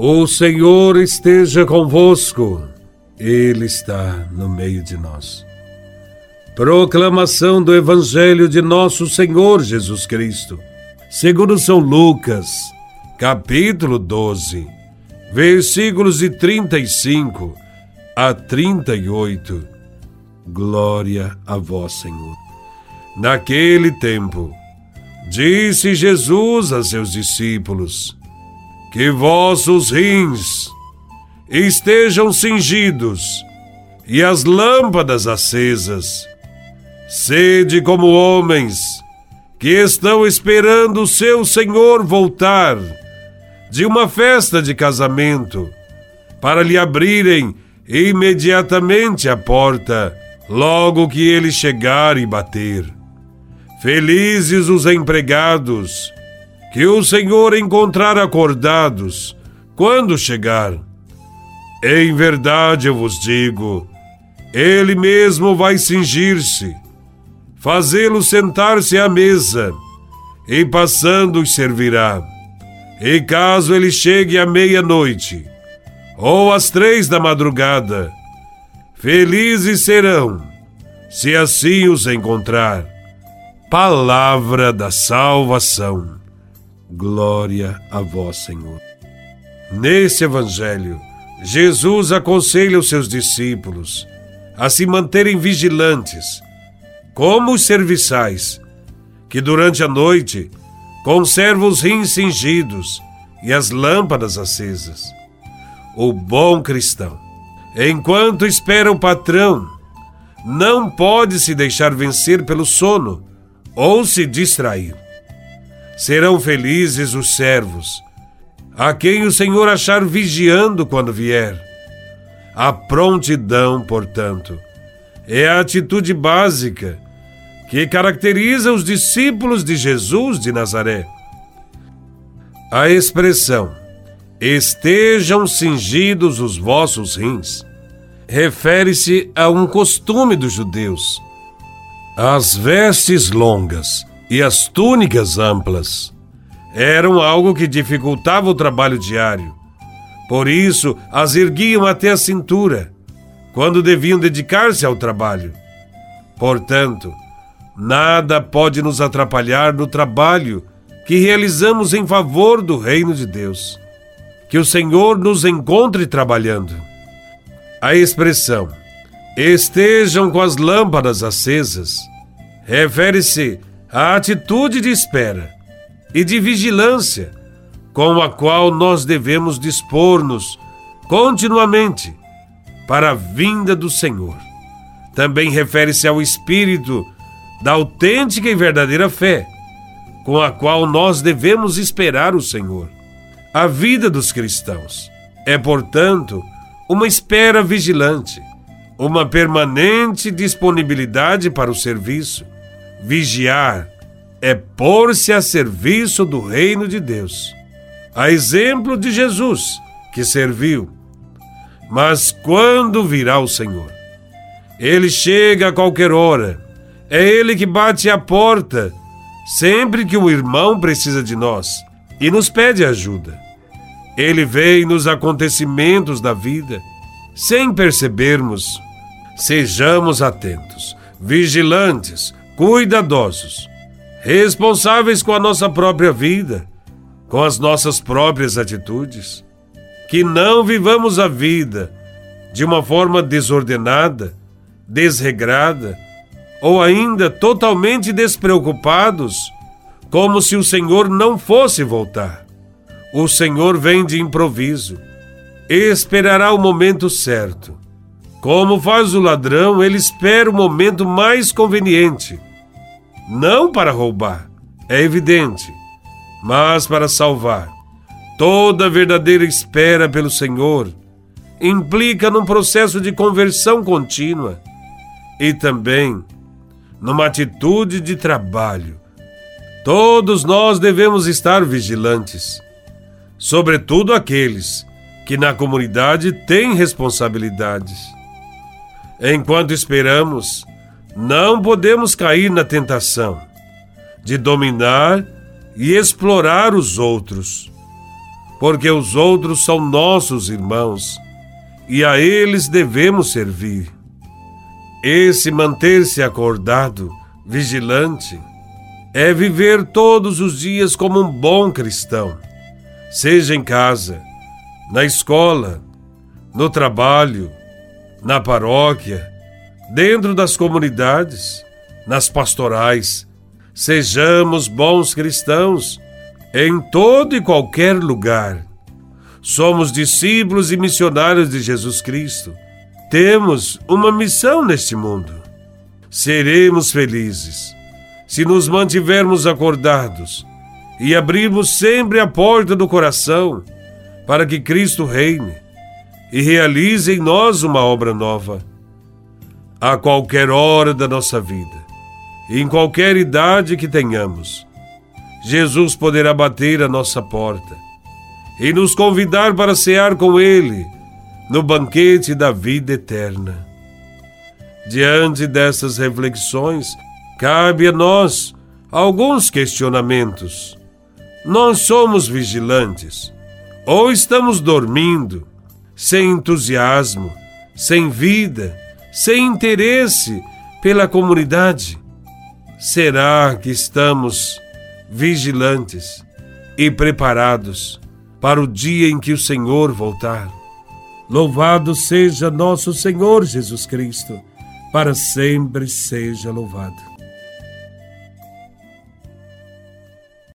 O Senhor esteja convosco, Ele está no meio de nós. Proclamação do Evangelho de Nosso Senhor Jesus Cristo, segundo São Lucas, capítulo 12, versículos de 35 a 38. Glória a Vós, Senhor. Naquele tempo, disse Jesus a seus discípulos: Que vossos rins estejam cingidos e as lâmpadas acesas. Sede como homens que estão esperando o seu Senhor voltar de uma festa de casamento, para lhe abrirem imediatamente a porta, logo que ele chegar e bater. Felizes os empregados, que o Senhor encontrar acordados quando chegar. Em verdade eu vos digo, ele mesmo vai cingir-se, fazê-lo sentar-se à mesa, e passando os servirá. E caso ele chegue à meia-noite, ou às três da madrugada, felizes serão, se assim os encontrar palavra da salvação. Glória a vós, Senhor. Nesse evangelho, Jesus aconselha os seus discípulos a se manterem vigilantes, como os serviçais, que durante a noite conservam os rins cingidos e as lâmpadas acesas. O bom cristão, enquanto espera o patrão, não pode se deixar vencer pelo sono ou se distrair. Serão felizes os servos, a quem o Senhor achar vigiando quando vier. A prontidão, portanto, é a atitude básica que caracteriza os discípulos de Jesus de Nazaré. A expressão estejam cingidos os vossos rins refere-se a um costume dos judeus as vestes longas e as túnicas amplas eram algo que dificultava o trabalho diário. Por isso, as erguiam até a cintura, quando deviam dedicar-se ao trabalho. Portanto, nada pode nos atrapalhar no trabalho que realizamos em favor do reino de Deus. Que o Senhor nos encontre trabalhando. A expressão estejam com as lâmpadas acesas, refere-se à atitude de espera e de vigilância com a qual nós devemos dispor-nos continuamente para a vinda do Senhor. Também refere-se ao espírito da autêntica e verdadeira fé, com a qual nós devemos esperar o Senhor. A vida dos cristãos é, portanto, uma espera vigilante uma permanente disponibilidade para o serviço. Vigiar é pôr-se a serviço do reino de Deus. A exemplo de Jesus, que serviu. Mas quando virá o Senhor? Ele chega a qualquer hora. É ele que bate à porta sempre que o irmão precisa de nós e nos pede ajuda. Ele vem nos acontecimentos da vida sem percebermos Sejamos atentos, vigilantes, cuidadosos, responsáveis com a nossa própria vida, com as nossas próprias atitudes. Que não vivamos a vida de uma forma desordenada, desregrada ou ainda totalmente despreocupados, como se o Senhor não fosse voltar. O Senhor vem de improviso, esperará o momento certo como faz o ladrão, ele espera o momento mais conveniente. Não para roubar, é evidente, mas para salvar. Toda verdadeira espera pelo Senhor implica num processo de conversão contínua e também numa atitude de trabalho. Todos nós devemos estar vigilantes, sobretudo aqueles que na comunidade têm responsabilidades. Enquanto esperamos, não podemos cair na tentação de dominar e explorar os outros. porque os outros são nossos irmãos e a eles devemos servir. Esse manter-se acordado, vigilante, é viver todos os dias como um bom cristão, seja em casa, na escola, no trabalho, na paróquia, dentro das comunidades, nas pastorais. Sejamos bons cristãos em todo e qualquer lugar. Somos discípulos e missionários de Jesus Cristo. Temos uma missão neste mundo. Seremos felizes se nos mantivermos acordados e abrirmos sempre a porta do coração para que Cristo reine e realize em nós uma obra nova. A qualquer hora da nossa vida, em qualquer idade que tenhamos, Jesus poderá bater a nossa porta e nos convidar para cear com Ele no banquete da vida eterna. Diante dessas reflexões, cabe a nós alguns questionamentos. Nós somos vigilantes ou estamos dormindo, sem entusiasmo, sem vida, sem interesse pela comunidade? Será que estamos vigilantes e preparados para o dia em que o Senhor voltar? Louvado seja nosso Senhor Jesus Cristo, para sempre seja louvado.